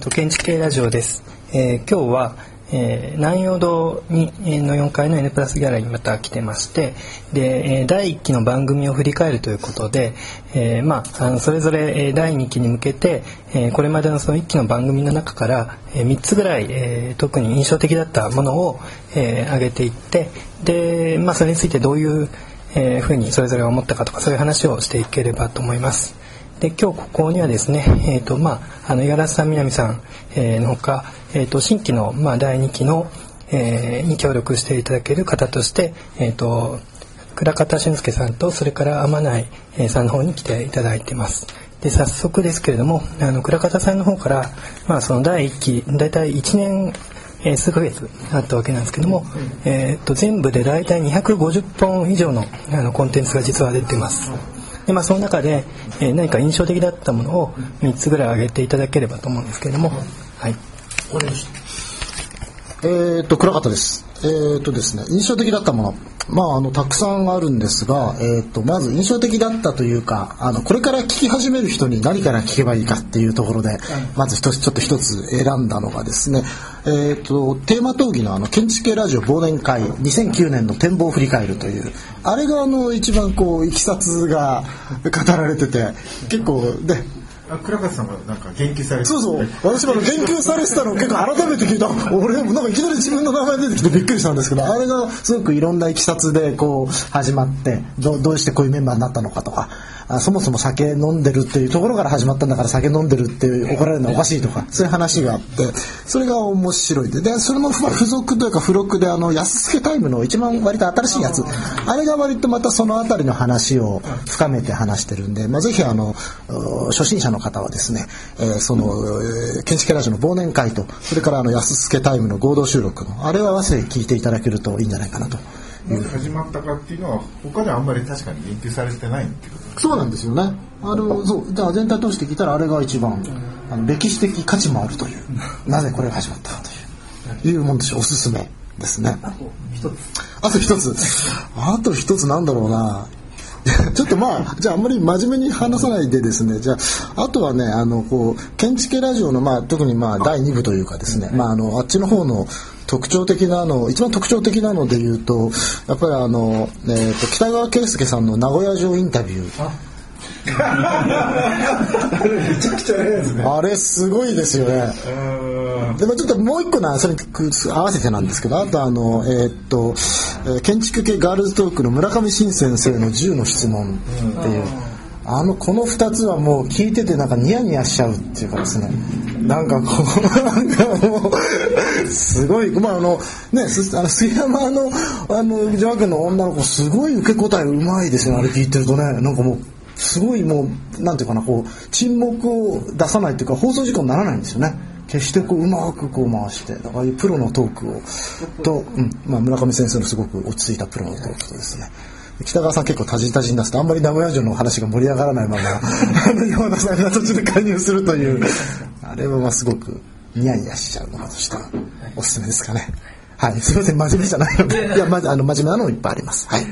と、建築系ラジオです、えー、今日は、えー、南陽堂に、えー、の4階の N プラスギャラリーにまた来てましてで、えー、第1期の番組を振り返るということで、えー、まああのそれぞれ、えー、第2期に向けて、えー、これまでのその1期の番組の中から、えー、3つぐらい、えー、特に印象的だったものを、えー、上げていってで、まあ、それについてどういう、えー、ふうにそれぞれ思ったかとかそういう話をしていければと思います。で今日ここにはですね、えーとまあ、あの五十嵐さん南さん、えー、のほか、えーと、新規の、まあ、第2期の、えー、に協力していただける方として、えーと、倉方俊介さんとそれから天内さんの方に来ていただいてます。で早速ですけれどもあの倉方さんの方から、まあ、その第1期大体1年えー、数ヶ月あったわけなんですけども、えー、と全部で大体250本以上のあのコンテンツが実は出てます。でまあ、その中で、えー、何か印象的だったものを3つぐらい挙げていただければと思うんですけれども。はい。えー、っと、暗かったです。えー、っとですね、印象的だったもの。まあ、あの、たくさんあるんですが、えー、っと、まず印象的だったというか、あの、これから聞き始める人に何から聞けばいいかっていうところで、まず一つ、ちょっと一つ選んだのがですね、えっと、テーマ討議のあの、建築系ラジオ忘年会、2009年の展望を振り返るという、あれがあの、一番こう、いきさつが語られてて、結構、倉勝さんがなんか言及されてそうそう。私も言及されてたのを結構改めて聞いた。俺もなんかいきなり自分の名前出てきてびっくりしたんですけどあれがすごくいろんないきさつでこう始まってどどうしてこういうメンバーになったのかとかそもそも酒飲んでるっていうところから始まったんだから酒飲んでるって怒られるのはおかしいとかそういう話があってそれが面白いででそれも付属というか付録であの安助タイムの一番割と新しいやつ。あれが割とまたその辺りの話を深めて話してるんで、まあ、ぜひあの初心者の方はですね、えー、その、えー、建築ラジオの忘年会とそれからあの安助タイムの合同収録のあれを合わせて聞いていただけるといいんじゃないかなと。始まったかっていうのは他ではあんまり確かに言及されてないそうなんですよね。あのそうじゃあ全体通して聞いたらあれが一番あの歴史的価値もあるというなぜこれが始まったかといういうもんでしょう。おすすめですね。あと一つ。あと一つなんだろうな ちょっとまあじゃああんまり真面目に話さないでですね。じゃああとはねあのこう建築ラジオのまあ特にまあ第2部というかですね、まああのあっちの方の特徴的なの一番特徴的なので言うとやっぱりあの、えーと、北川圭介さんの名古屋城インタビュー。めちゃくちゃ早いですね。あれすごいですよね。でもちょっともう一個なそれに合わせてなんですけどあとあのえー、っと建築系ガールズトークの村上真先生の10の質問っていう。あのこの2つはもう聞いててなんかニヤニヤしちゃうっていうかですねなんかこうなんかもうすごいまああのねあの杉山のあの女学の女の子すごい受け答えうまいですよねあれ聞いてるとねなんかもうすごいもうなんていうかなこう沈黙を出さないっていうか放送事故にならないんですよね。決してこううまくこう回してだからプロのトークをと、うん。まあ、村上先生のすごく落ち着いたプロのトークとですね。北川さん結構タジタジに出すとあんまり名古屋城の話が盛り上がらないまま あの山田さんが途中で介入するという。あれはまあすごくニヤニヤしちゃうものとしてはおすすめですかね。はい。すみません真面目じゃないので。いや、ま、あの真面目なのもいっぱいあります。はい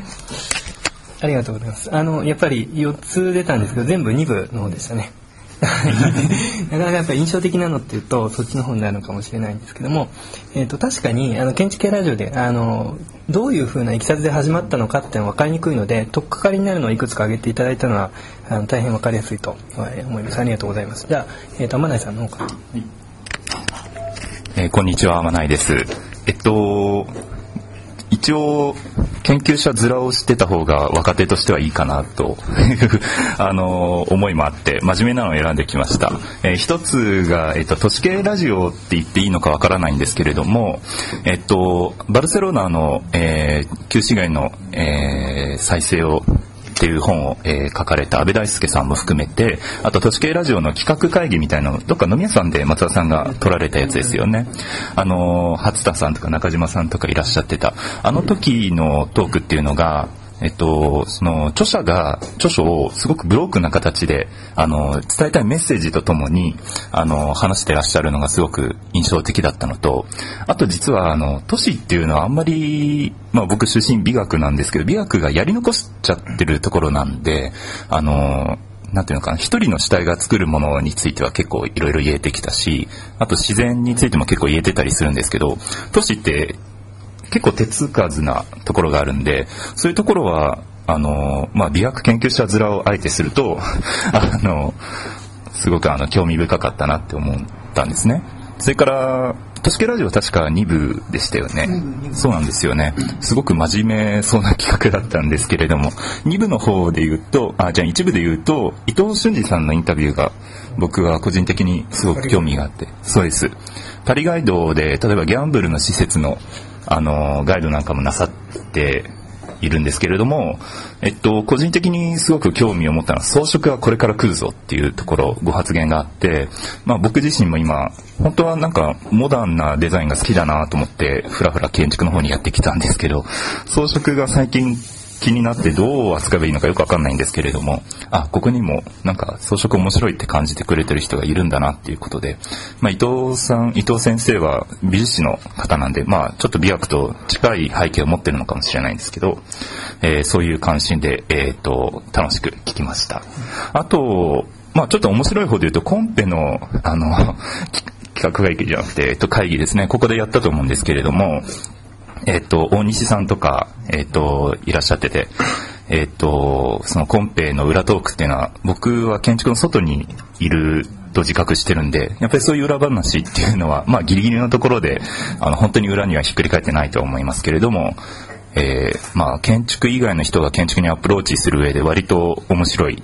ありがとうございます。あのやっぱり4つ出たんですけど全部2部の方でしたね。なかなかやっぱり印象的なのっていうとそっちの方になるのかもしれないんですけども、えー、と確かにあの建築系ラジオであのどういうふうないきさつで始まったのかっていうのは分かりにくいので取っかかりになるのをいくつか挙げていただいたのはあの大変分かりやすいと思います。ありがとうございます。じゃあ、えー、と天内さんの方から、はい。えー、こんにちは天内です。えっと一応研究者面をしてた方が若手としてはいいかなと あの思いもあって真面目なのを選んできました、えー、一つが、えっと、都市系ラジオって言っていいのかわからないんですけれども、えっと、バルセロナの、えー、旧市街の、えー、再生をっていう本を、えー、書かれた安倍大輔さんも含めて、あと都市系ラジオの企画会議みたいなの、どっか飲み屋さんで松田さんが撮られたやつですよね。あの、初田さんとか中島さんとかいらっしゃってた、あの時のトークっていうのが、えっと、その著者が著書をすごくブロークな形であの伝えたいメッセージとともにあの話してらっしゃるのがすごく印象的だったのとあと実はあの都市っていうのはあんまり、まあ、僕出身美学なんですけど美学がやり残しちゃってるところなんであのなんていうのかな、一人の主体が作るものについては結構いろいろ言えてきたし、あと自然についても結構言えてたりするんですけど、都市って結構手つかずなところがあるんで、そういうところは、あの、まあ、美学研究者面をあえてすると、あの、すごくあの、興味深かったなって思ったんですね。それから、都市系ラジオ確か2部でしたよね。そうなんですよね。すごく真面目そうな企画だったんですけれども、2部の方で言うと、あ、じゃあ1部で言うと、伊藤俊二さんのインタビューが僕は個人的にすごく興味があって、そうです。パリガイドで、例えばギャンブルの施設の、あの、ガイドなんかもなさっているんですけれども、えっと、個人的にすごく興味を持ったのは、装飾はこれから来るぞっていうところ、ご発言があって、まあ僕自身も今、本当はなんかモダンなデザインが好きだなと思って、ふらふら建築の方にやってきたんですけど、装飾が最近気になってどう扱えばいいのかよくわかんないんですけれども、あ、ここにもなんか装飾面白いって感じてくれてる人がいるんだなっていうことで、まあ、伊藤さん、伊藤先生は美術史の方なんで、まあ、ちょっと美学と近い背景を持ってるのかもしれないんですけど、えー、そういう関心で、えっ、ー、と、楽しく聞きました。あと、まあ、ちょっと面白い方で言うと、コンペの、あの、企画会議じゃなくて、えっと、会議ですね。ここでやったと思うんですけれども、えっ、と、大西さんとか、えっ、と、いらっしゃってて、えっ、と、そのコンペの裏トークっていうのは、僕は建築の外にいると自覚してるんで、やっぱりそういう裏話っていうのは、まあギリギリのところで、あの、本当に裏にはひっくり返ってないと思いますけれども、えー、まあ建築以外の人が建築にアプローチする上で割と面白い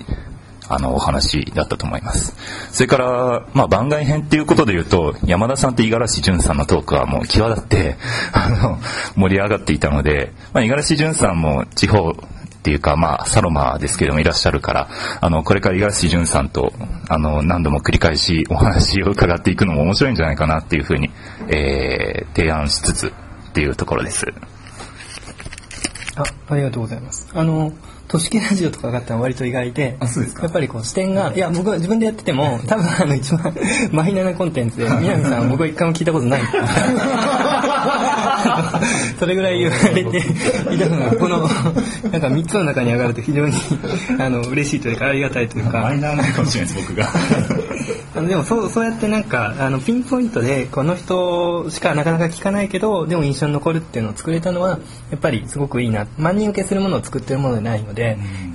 あの、お話だったと思います。それから、まあ、番外編っていうことで言うと、山田さんと五十嵐淳さんのトークはもう際立って、あの、盛り上がっていたので、まあ、五十嵐淳さんも地方っていうか、まあ、サロマですけどもいらっしゃるから、あの、これから五十嵐淳さんと、あの、何度も繰り返しお話を伺っていくのも面白いんじゃないかなっていうふうに、えー、提案しつつっていうところです。あ、ありがとうございます。あの、都市系ラジオとかがあったのは割と意外でやっぱりこう視点がい。や僕は自分でやってても 多分あの一番マイナーなコンテンツで 南さんは僕は一回も聞いたことない。それぐらい言われていたのがこのなんか3つの中に上がると非常にあの嬉しいというかありがたいというか。マイナーなかもしれないです僕が。あのでもそうそうやってなんかあのピンポイントでこの人しかなかなか聞かないけどでも印象に残るっていうのを作れたのはやっぱりすごくいいな。万人受けするものを作ってるものでないので、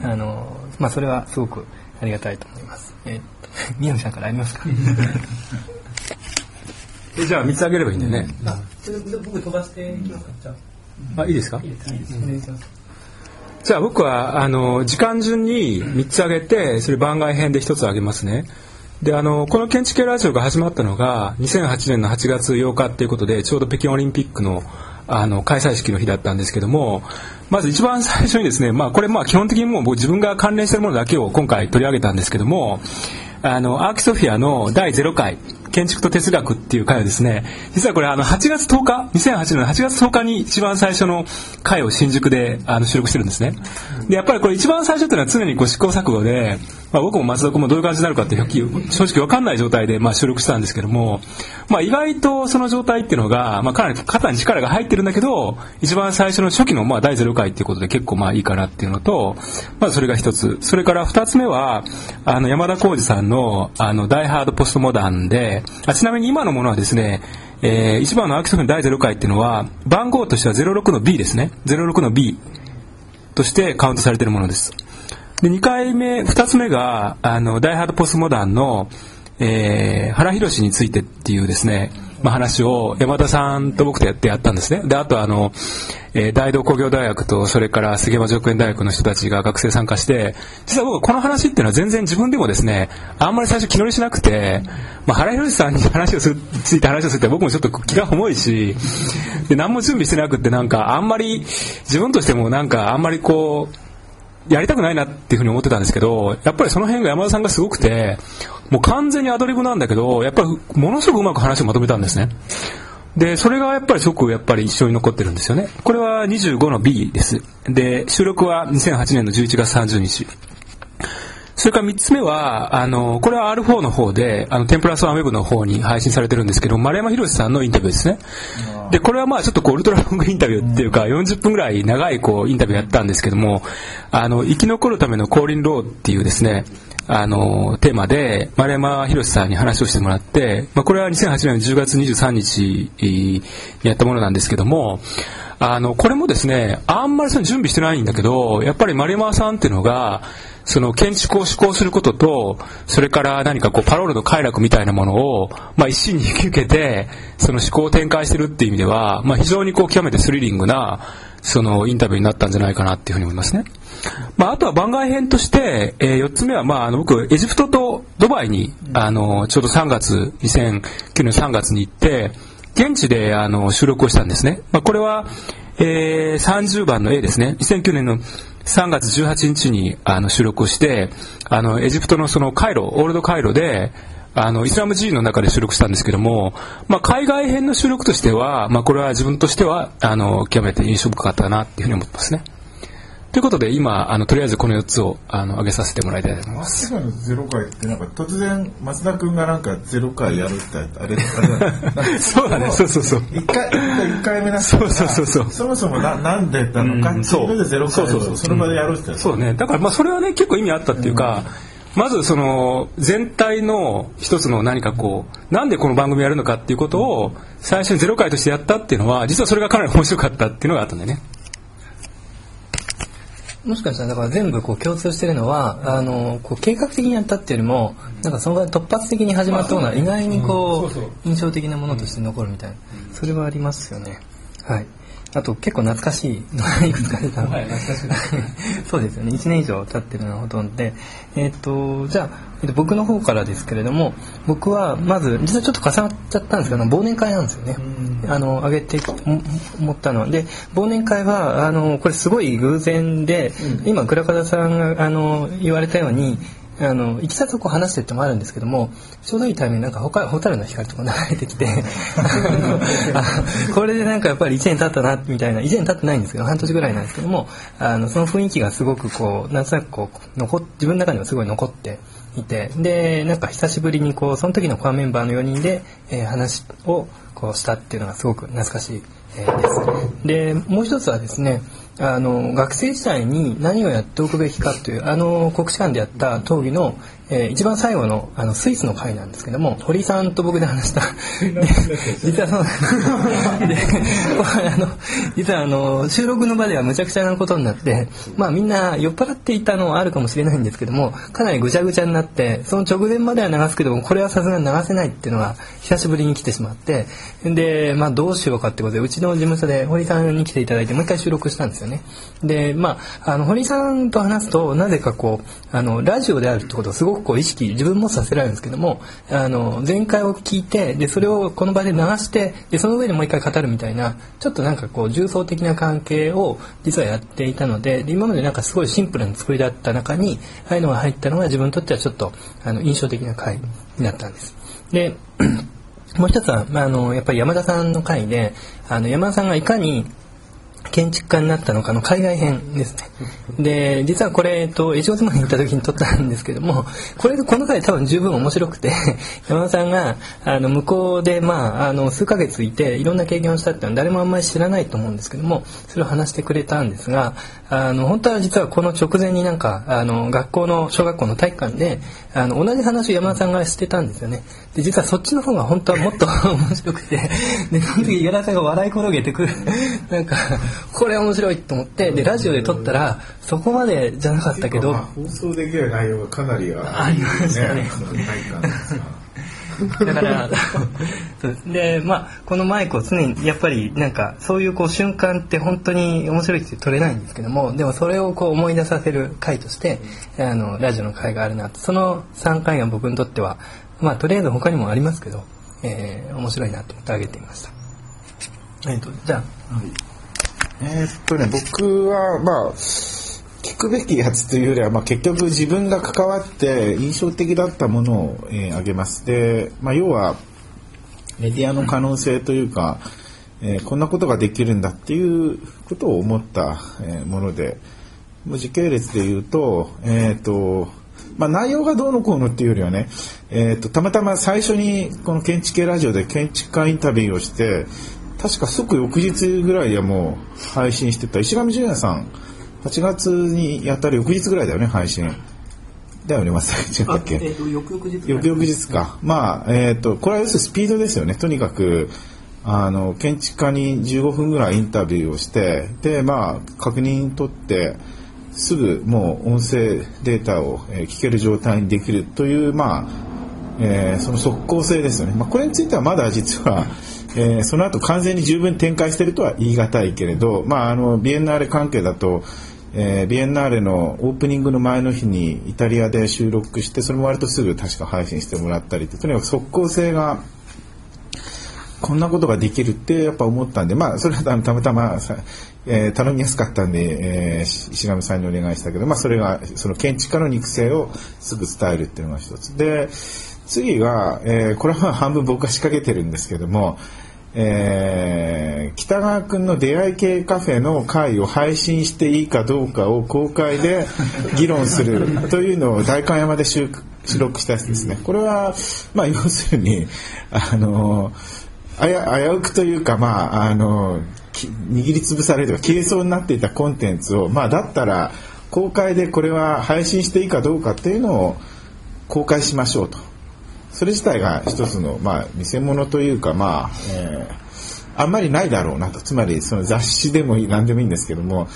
あのまあ、それはすごくありがたいと思います。えー、っと 宮野さんからありますか？えじゃあ3つあげればいいんだよね。あ、僕飛ばしていきますか。じゃあ。あ、いいですか？いいです。いいですじゃあ僕はあの時間順に3つあげてそれ番外編で1つあげますね。であのこの建築系ラジオが始まったのが2008年の8月8日っていうことでちょうど北京オリンピックのあの開催式の日だったんですけどもまず一番最初にですね、まあ、これまあ基本的にもう自分が関連してるものだけを今回取り上げたんですけどもあのアーキソフィアの第0回建築と哲学っていう回はですね、実はこれあの8月10日、2008年の8月10日に一番最初の回を新宿であの収録してるんですね。で、やっぱりこれ一番最初っていうのは常にこう試行錯誤で、まあ、僕も松田君もどういう感じになるかって正直わかんない状態でまあ収録したんですけども、まあ、意外とその状態っていうのが、まあ、かなり肩に力が入ってるんだけど、一番最初の初期のまあ第0回っていうことで結構まあいいかなっていうのと、まずそれが一つ。それから二つ目は、あの山田浩二さんのあのダイハードポストモダンで、あちなみに今のものはですね、えー、一番のアキソフの第0回っていうのは、番号としては06の B ですね。06の B としてカウントされてるものです。で、2回目、2つ目が、あの、ダイハードポスモダンの、えー、原宏についてっていうですね、まあ、話を山田さんと僕とやってやったんですね。で、あとあの、えー、大道工業大学とそれから杉山上園大学の人たちが学生参加して、実は僕この話っていうのは全然自分でもですね、あんまり最初気乗りしなくて、まあ、原宏さんに話をする、ついて話をするって僕もちょっと気が重いし、で、何も準備してなくってなんかあんまり、自分としてもなんかあんまりこう、やりたくないなっていうふうに思ってたんですけど、やっぱりその辺が山田さんがすごくて、もう完全にアドリブなんだけど、やっぱりものすごくうまく話をまとめたんですね。で、それがやっぱりすごくやっぱり一緒に残ってるんですよね。これは25の B です。で、収録は2008年の11月30日。それから3つ目は、あの、これは R4 の方で、あの、テンプラスワンウェブの方に配信されてるんですけど、丸山博さんのインタビューですね。で、これはまあちょっとこう、ウルトラロングインタビューっていうか、40分ぐらい長いこう、インタビューやったんですけども、あの、生き残るための降臨ローっていうですね、あのテーマで丸山宏さんに話をしてもらって、まあ、これは2008年の10月23日にやったものなんですけどもあのこれもですねあんまりその準備してないんだけどやっぱり丸山さんっていうのがその建築を施行することと、それから何かこうパロールの快楽みたいなものを、まあ一心に引き受けて、その思考を展開してるっていう意味では、まあ非常にこう極めてスリリングな、そのインタビューになったんじゃないかなっていうふうに思いますね。まあ、あとは番外編として、えー、4つ目は、まあ、あの僕、エジプトとドバイに、あの、ちょうど3月、2009年3月に行って、現地であの収録をしたんですね。まあ、これは、えー、30番の A ですね。2009年の3月18日にあの収録をして、あの、エジプトのそのカイロ、オールドカイロで、あの、イスラム寺院の中で収録したんですけども、まあ、海外編の収録としては、まあ、これは自分としては、あの、極めて印象深かったなっていうふうに思ってますね。ということで今あのとりあえずこの4つをあの上げさせてもらいたいと思います。のゼロ回ってなんか突然松田君がなんかゼロ回やるってあれあれ そうだね。そうそうそう。一回一回目なそうそうそうそう。そもそもななんでなのか、うん、そうでゼロ回そうそうその場でやるって、そうね。だからまあそれはね結構意味あったっていうか、まずその全体の一つの何かこうなんでこの番組やるのかっていうことを最初にゼロ回としてやったっていうのは実はそれがかなり面白かったっていうのがあったんだよね。もしかしたらだから全部こう共通してるのはあのこう計画的にやったっていうよりもなんかその突発的に始まったような意外にこう印象的なものとして残るみたいな。それはありますよね。はいあと結構懐かしいのがいくつか出たので、そうですよね。1年以上経ってるのはほとんどで、えー、っとじゃあ、えっと、僕の方からですけれども僕はまず実はちょっと重なっちゃったんですけど忘年会なんですよね、あの上げて思ったの。はで忘年会はあのこれすごい偶然で、今倉方さんがあの言われたようにあのいきさつをこう話してってもあるんですけどもちょうどいいタイミングなんか他蛍の光とか流れてきてこれでなんかやっぱり1年経ったなみたいな1年経ってないんですけど半年ぐらいなんですけどもあのその雰囲気がすごくこうなんとなくこう残自分の中にはすごい残っていてでなんか久しぶりにこうその時のコアメンバーの4人で、えー、話をこうしたっていうのがすごく懐かしい、え、です。でもう一つはですねあの学生時代に何をやっておくべきかというあの国士舘でやった討議の、えー、一番最後のあのスイスの会なんですけども堀さんと僕で話した実はそうであの実はあの収録の場ではむちゃくちゃなことになってまあみんな酔っ払っていたのはあるかもしれないんですけどもかなりぐちゃぐちゃになってその直前までは流すけどもこれはさすがに流せないっていうのが久しぶりに来てしまってでまあどうしようかってことでうちの事務所で堀さんに来ていただいてもう一回収録したんですよね。で、まあ、あの、堀さんと話すと、なぜかこう、あの、ラジオであるってことをすごくこう意識、自分もさせられるんですけども、あの、前回を聞いて、で、それをこの場で流して、で、その上でもう一回語るみたいな、ちょっとなんかこう、重層的な関係を実はやっていたので、で今までなんかすごいシンプルな作りだった中に、ああいうのが入ったのが自分にとってはちょっと、あの、印象的な回になったんです。で、もう一つは、まあ、あの、やっぱり山田さんの回で、あの、山田さんがいかに建築家になったのかの海外編ですね。で、実はこれ、えっと、越後妻に行った時に撮ったんですけども、これ、この回多分十分面白くて、山田さんが、あの、向こうで、まあ、あの、数ヶ月いて、いろんな経験をしたっていうのは誰もあんまり知らないと思うんですけども、それを話してくれたんですが、あの、本当は実はこの直前になんか、あの、学校の、小学校の体育館で、あの、同じ話を山田さんがしてたんですよね。で、実はそっちの方が本当はもっと 面白くて、で、その時山田さんが笑い転げてくる、なんか、これ面白いと思ってでラジオで撮ったらそこまでじゃなかったけど、放送できる内容がかなりありましたね。だからでまあこのマイクを常にやっぱりなんかそういうこう瞬間って本当に面白いって撮れないんですけどもでもそれをこう思い出させる回としてあのラジオの回があるなその3回が僕にとってはまあとりあえず他にもありますけど、えー、面白いなと思ってあげてみました。えーと、じゃあ、はいえー、っとね僕はまあ聞くべきやつというよりは、まあ、結局自分が関わって印象的だったものを、えー、挙げます。で、まあ、要はメディアの可能性というか、えー、こんなことができるんだっていうことを思った、えー、ものでもう時系列で言うと,、えーとまあ、内容がどうのこうのっていうよりはね、えーとたまたま最初にこの建築系ラジオで建築家インタビューをして確か即翌日ぐらいはもう配信してた石上純也さん8月にやったら翌日ぐらいだよね配信だよね、まさ違ったっけ？えっと翌々日翌々日か。まあ、えっ、と、これは要するにスピードですよね。とにかく、あの、建築家に15分ぐらいインタビューをして、で、まあ、確認取って、すぐもう音声データを、えー聞ける状態にできるという、まあ、えーその即効性ですよね。まあ、これについてはまだ実は、えーその後完全に十分展開しているとは言い難いけれど、まあ、あの、ビエンナーレ関係だと、えービエンナーレのオープニングの前の日にイタリアで収録して、それも割とすぐ確か配信してもらったりって、とにかく即効性がこんなことができるってやっぱ思ったんで、まあ、それはたまたまさ、えー頼みやすかったんで、えー石上さんにお願いしたけど、まあ、それが、その建築家の肉声をすぐ伝えるっていうのが一つ。で、次が、えーこれは半分僕が仕掛けてるんですけども、えー北川君の出会い系カフェの会を配信していいかどうかを公開で議論するというのを代官山で収録したやつですね。これは、まあ、要するに、あの、危うくというか、まあ、あの、握りつぶされるとか消えそうになっていたコンテンツを、まあ、だったら公開でこれは配信していいかどうかっていうのを公開しましょうと。それ自体が一つの、まあ、偽物というか、まあ、えーあんまりないだろうなと。つまり、その雑誌でもいい、何でもいいんですけども、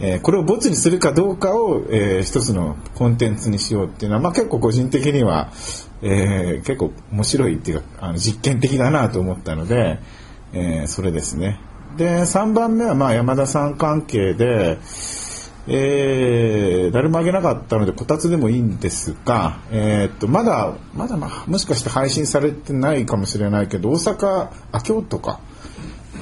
えーこれをボツにするかどうかを、えー一つのコンテンツにしようっていうのは、まあ結構個人的には、えー結構面白いっていうか、あの実験的だなと思ったので、えーそれですね。で、3番目はまあ山田さん関係で、えー誰もあげなかったのでこたつでもいいんですが、えーっとまだまだまあもしかして配信されてないかもしれないけど大阪あ京都か。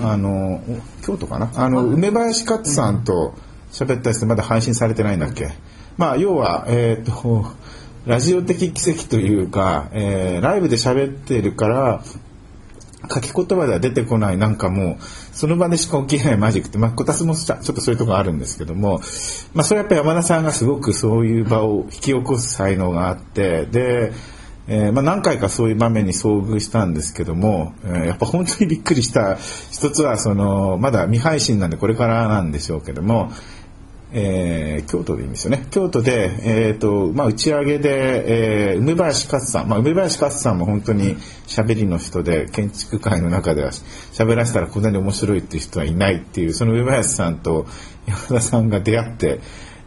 あのお京都かな。あの梅林勝さんと喋ったやつでまだ配信されてないんだっけ。まあ要はえーっとラジオ的奇跡というか、えーライブで喋ってるから書き言葉では出てこない。なんかもうその場でしか起きないマジックって、ま、こたつもちょっとそういうとこあるんですけども、まあ、それはやっぱり山田さんがすごくそういう場を引き起こす才能があってで、えーまあ、何回かそういう場面に遭遇したんですけども、えーやっぱ本当にびっくりした一つはそのまだ未配信なんでこれからなんでしょうけども、えー京都でいいんですよね京都で、えーとまあ、打ち上げで、えー梅林勝さん、まあ、梅林勝さんも本当に喋りの人で建築界の中では喋らせたらこんなに面白いっていう人はいないっていうその梅林さんと山田さんが出会って、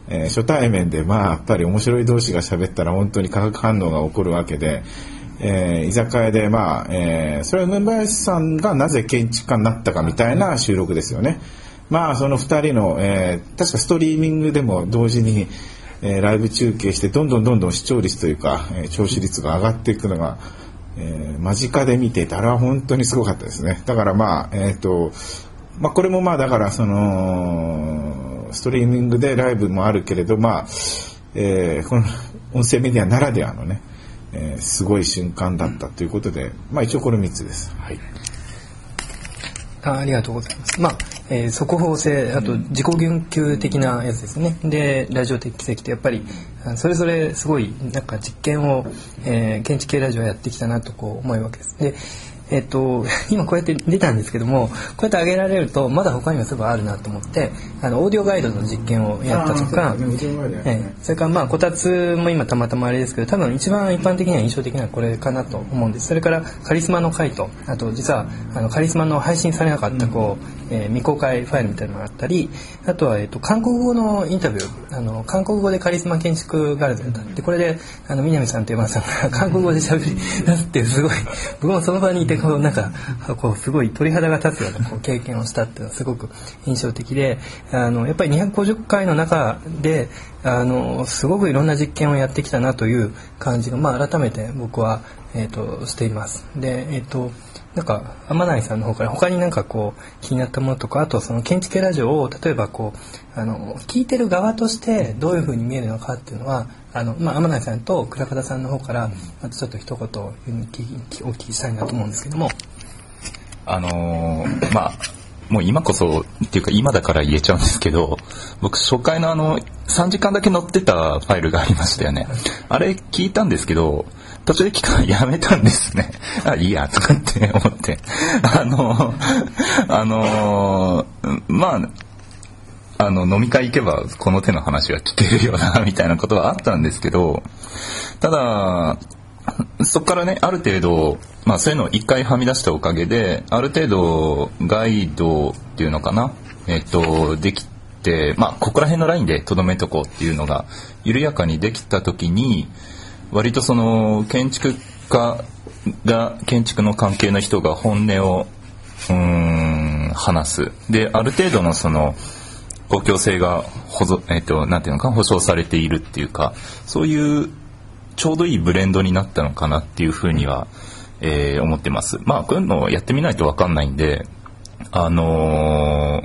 えー初対面でまあやっぱり面白い同士が喋ったら本当に化学反応が起こるわけで。えー居酒屋で、まあえーそれは梅林さんがなぜ建築家になったかみたいな収録ですよね。まあその2人の、えー確かストリーミングでも同時に、えーライブ中継してどんどんどんどん視聴率というか、えー聴取率が上がっていくのが、えー間近で見ていてあれは本当にすごかったですね。だからまあえっ、とまあこれもまあだからそのストリーミングでライブもあるけれどまあ、えーこの音声メディアならではのね、えーすごい瞬間だったということで、まあ一応これ3つです。はい。あありがとうございます。まあ、えー速報性、あと自己言及的なやつですね。で、ラジオ的奇跡ってやっぱり、あそれぞれすごい、なんか実験を、えー建築系ラジオやってきたなとこう思うわけです。で、えっと、今こうやって出たんですけども、こうやって上げられると、まだ他にもすごいあるなと思って、あの、オーディオガイドの実験をやったとか、ね。ええそれからまあこたつも今たまたまあれですけど多分一番一般的には印象的なのはこれかなと思うんです。それからカリスマの回とあと実はあのカリスマの配信されなかったこう、えー未公開ファイルみたいなのがあったりあとは、えっと韓国語のインタビューあの韓国語でカリスマ建築ガールズやったでこれであの南さんと山田さんが 韓国語で喋り出すっていうすごい僕もその場にいてこうなんかこうすごい鳥肌が立つようなこう経験をしたっていうのはすごく印象的であのやっぱり250回の中であのすごくいろんな実験をやってきたなという感じが、まあ、改めて僕は、えー、としています。で、えっ、となんか天内さんの方から他になんかこう気になったものとかあとその建築ラジオを例えばこうあの聞いてる側としてどういうふうに見えるのかっていうのはあの、まあ、天内さんと倉方さんの方からまたちょっと一言お聞きしたいなと思うんですけども。あのーまあ、もう今こそ、っていうか今だから言えちゃうんですけど、僕初回のあの、3時間だけ載ってたファイルがありましたよね。あれ聞いたんですけど、途中で聞くのやめたんですね。あ、いいや、とかって思って。あの、あの、まあ、あの飲み会行けばこの手の話が聞けるよなみたいなことはあったんですけどただそこからねある程度、まあ、そういうのを一回はみ出したおかげである程度ガイドっていうのかな、えっと、できて、まあ、ここら辺のラインでとどめとこうっていうのが緩やかにできた時に割とその建築家が建築の関係の人が本音をうん話す。である程度のその公共性が保存、えっと、なんていうのか保証されているっていうかそういうちょうどいいブレンドになったのかなっていうふうには、えー、思ってます。まあこういうのをやってみないと分かんないんであの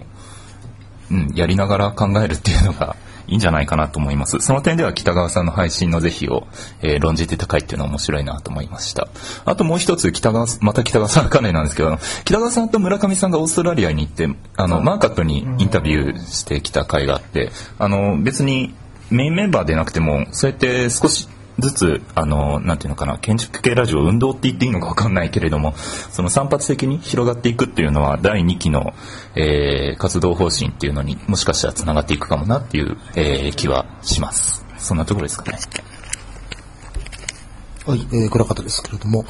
ー、うん、やりながら考えるっていうのがいいんじゃないかなと思います。その点では北川さんの配信の是非を、えー、論じてた回っていうのは面白いなと思いました。あともう一つ北川、また北川さん関連なんですけど、北川さんと村上さんがオーストラリアに行って、あの、マーカットにインタビューしてきた回があって、あの、別にメインメンバーでなくても、そうやって少しずつあのなんていうのかな建築系ラジオ運動って言っていいのか分かんないけれどもその散発的に広がっていくっていうのは第2期の、えー、活動方針っていうのにもしかしたらつながっていくかもなっていう、えー、気はします。そんなところですかね。はい、えー、倉方ですけれども。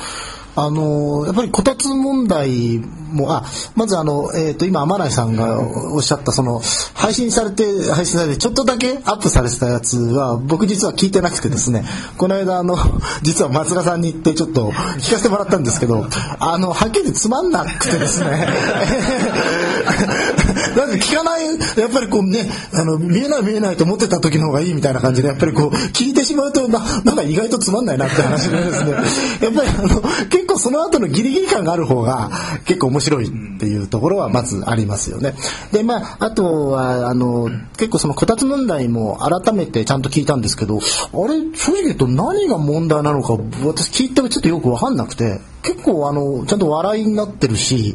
あのやっぱりこたつ問題もあまずあの、えーと、今天内さんがおっしゃったその配信されて配信されてちょっとだけアップされてたやつは僕実は聞いてなくてですねこの間あの 実は松田さんに行ってちょっと聞かせてもらったんですけどあのはっきりつまんなくてですね。なんか聞かない？やっぱりこうねあの見えない見えないと思ってた時の方がいいみたいな感じでやっぱりこう聞いてしまうとななんか意外とつまんないなって話でですね。やっぱりあの結構その後のギリギリ感がある方が結構面白いっていうところはまずありますよね。でまああとはあの結構そのこたつ問題も改めてちゃんと聞いたんですけどあれ正直言うと何が問題なのか私聞いてもちょっとよく分かんなくて結構あのちゃんと笑いになってるし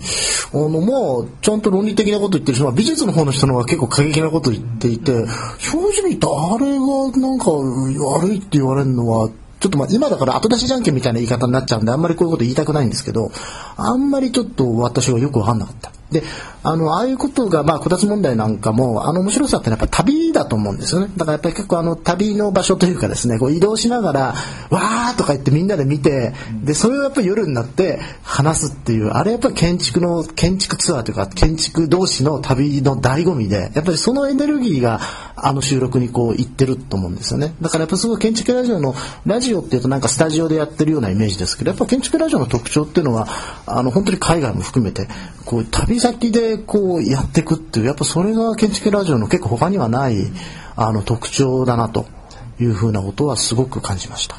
あのまあちゃんと論理的なこと言ってるし、まあ、美術の方の人の方が結構過激なこと言っていて正直言ってあれがなんか悪いって言われるのはちょっとまあ今だから後出しじゃんけんみたいな言い方になっちゃうんであんまりこういうこと言いたくないんですけどあんまりちょっと私はよく分かんなかった。であのああいうことがまあこたつ問題なんかもあの面白さってやっぱ旅だと思うんですよね。だからやっぱり結構あの旅の場所というかですねこう移動しながらわーとか言ってみんなで見てでそれをやっぱり夜になって話すっていうあれやっぱり建築の建築ツアーというか建築同士の旅の醍醐味でやっぱりそのエネルギーがあの収録にこう行ってると思うんですよね。だからやっぱすごい建築ラジオのラジオっていうとなんかスタジオでやってるようなイメージですけどやっぱ建築ラジオの特徴っていうのはあの本当に海外も含めてこう旅先でこうやっていくっていうやっぱそれが建築ラジオの結構他にはないあの特徴だなというふうなことはすごく感じました。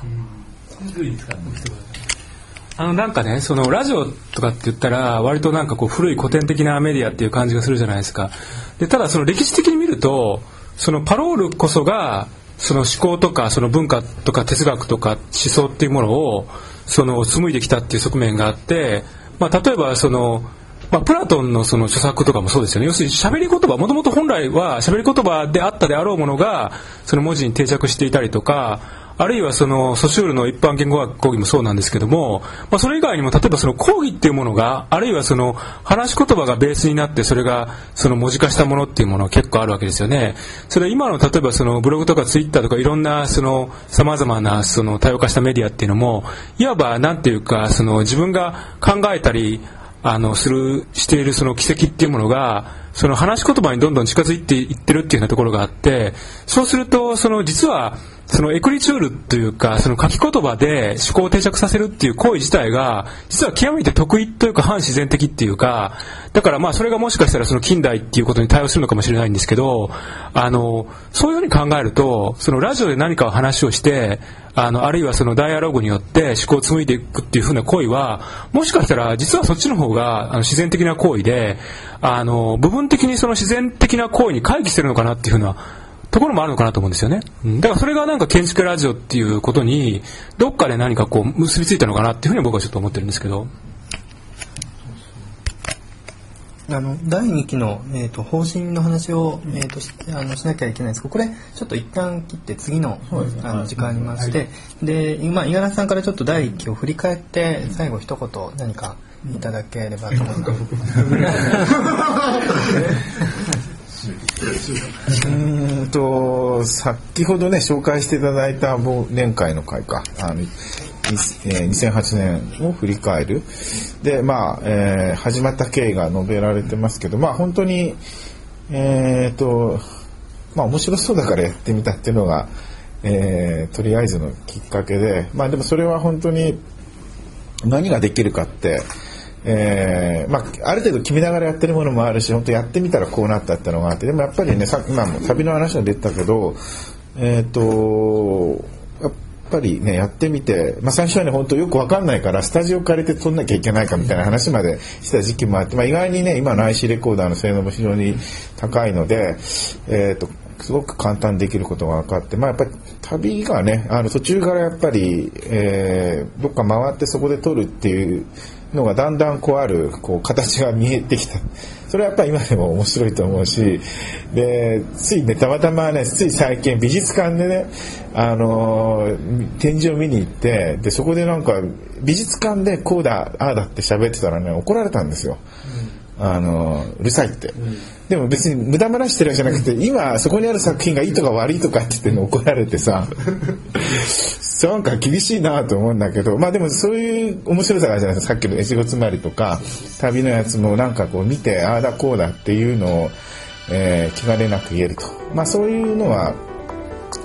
あのなんかねそのラジオとかって言ったら割となんかこう古い古典的なメディアっていう感じがするじゃないですか。でただその歴史的に見るとそのパロールこそがその思考とかその文化とか哲学とか思想っていうものをその紡いできたっていう側面があって、まあ、例えばそのまあ、プラトンのその著作とかもそうですよね。要するに喋り言葉もともと本来は喋り言葉であったであろうものがその文字に定着していたりとかあるいはそのソシュールの一般言語学講義もそうなんですけども、まあ、それ以外にも例えばその講義っていうものがあるいはその話し言葉がベースになってそれがその文字化したものっていうものは結構あるわけですよね。それ今の例えばそのブログとかツイッターとかいろんなその様々なその多様化したメディアっていうのもいわばなんていうかその自分が考えたりあのするしているその軌跡っていうものがその話し言葉にどんどん近づいていってるっていうようなところがあってそうするとその実はそのエクリチュールというかその書き言葉で思考を定着させるっていう行為自体が実は極めて得意というか反自然的っていうかだからまあそれがもしかしたらその近代っていうことに対応するのかもしれないんですけどあのそういうふうに考えるとそのラジオで何かを話をしてあのあるいはそのダイアログによって思考を紡いでいくっていうふうな行為はもしかしたら実はそっちの方があの自然的な行為であの部分的にその自然的な行為に回帰してるのかなっていうふうなところもあるのかなと思うんですよね。だからそれがなんか建築ラジオっていうことにどっかで何かこう結びついたのかなっていうふうに僕はちょっと思ってるんですけど。あの第2期の、えーと、方針の話を、えーと、しあのしなきゃいけないんですけどこれちょっと一旦切って次の,、あの時間ありまして、はい、で今五十嵐さんからちょっと第1期を振り返って最後一言何かいただければと思います。うんと先ほどね紹介していただいた忘年会の会か。あの、えー、2008年を振り返る。でまあ、えー、始まった経緯が述べられてますけどまあ本当にえっ、ー、とまあ面白そうだからやってみたっていうのが、えー、とりあえずのきっかけでまあでもそれは本当に何ができるかってえーまあ、ある程度決めながらやってるものもあるし本当やってみたらこうなったってのがあってでもやっぱりねさ今も旅の話が出てたけどえ、ー、とやっぱりねやってみて、まあ、最初はね本当よく分かんないからスタジオ借りて撮んなきゃいけないかみたいな話までした時期もあって、まあ、意外にね今の IC レコーダーの性能も非常に高いので、えーと、すごく簡単にできることが分かって、まあ、やっぱり旅がねあの途中からやっぱり、えー、どっか回ってそこで撮るっていうのがだんだんこうあるこう形が見えてきた。それはやっぱり今でも面白いと思うしでついねたまたまねつい最近美術館でねあの展示を見に行ってでそこでなんか美術館でこうだああだって喋ってたらね怒られたんですよ。うん、あのうるさいって、うん、でも別に無駄話してるわけじゃなくて今そこにある作品がいいとか悪いとかって言って怒られてさ なんか厳しいなと思うんだけど、まあでもそういう面白さがあるじゃないですか。さっきの越後つまりとか、旅のやつもなんかこう見て、ああだこうだっていうのを、えー、気兼ねなく言えると。まあそういうのは、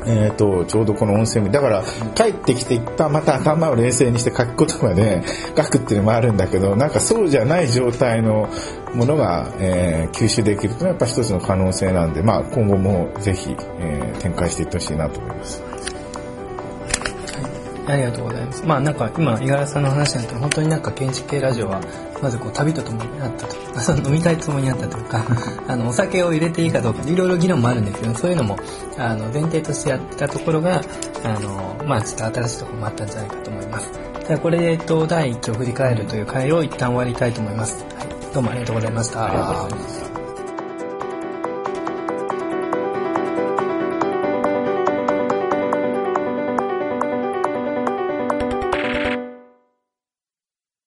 えーと、ちょうどこの音声だから帰ってきて一旦また頭を冷静にして書く言葉で 書くっていうのもあるんだけどなんかそうじゃない状態のものが、えー、吸収できるというのはやっぱ一つの可能性なんで、まあ、今後もぜひ、えー、展開していってほしいなと思います。ありがとうございます。まあなんか今五十嵐さんの話なんて本当になんか建築系ラジオはまずこう旅とともにあったと その飲みたいともにあったとか あのお酒を入れていいかどうかいろいろ議論もあるんですけどそういうのもあの前提としてやったところがあのまあちょっと新しいところもあったんじゃないかと思います。じゃあこれでえっと第1期を振り返るという回を一旦終わりたいと思います。はい、どうもありがとうございました。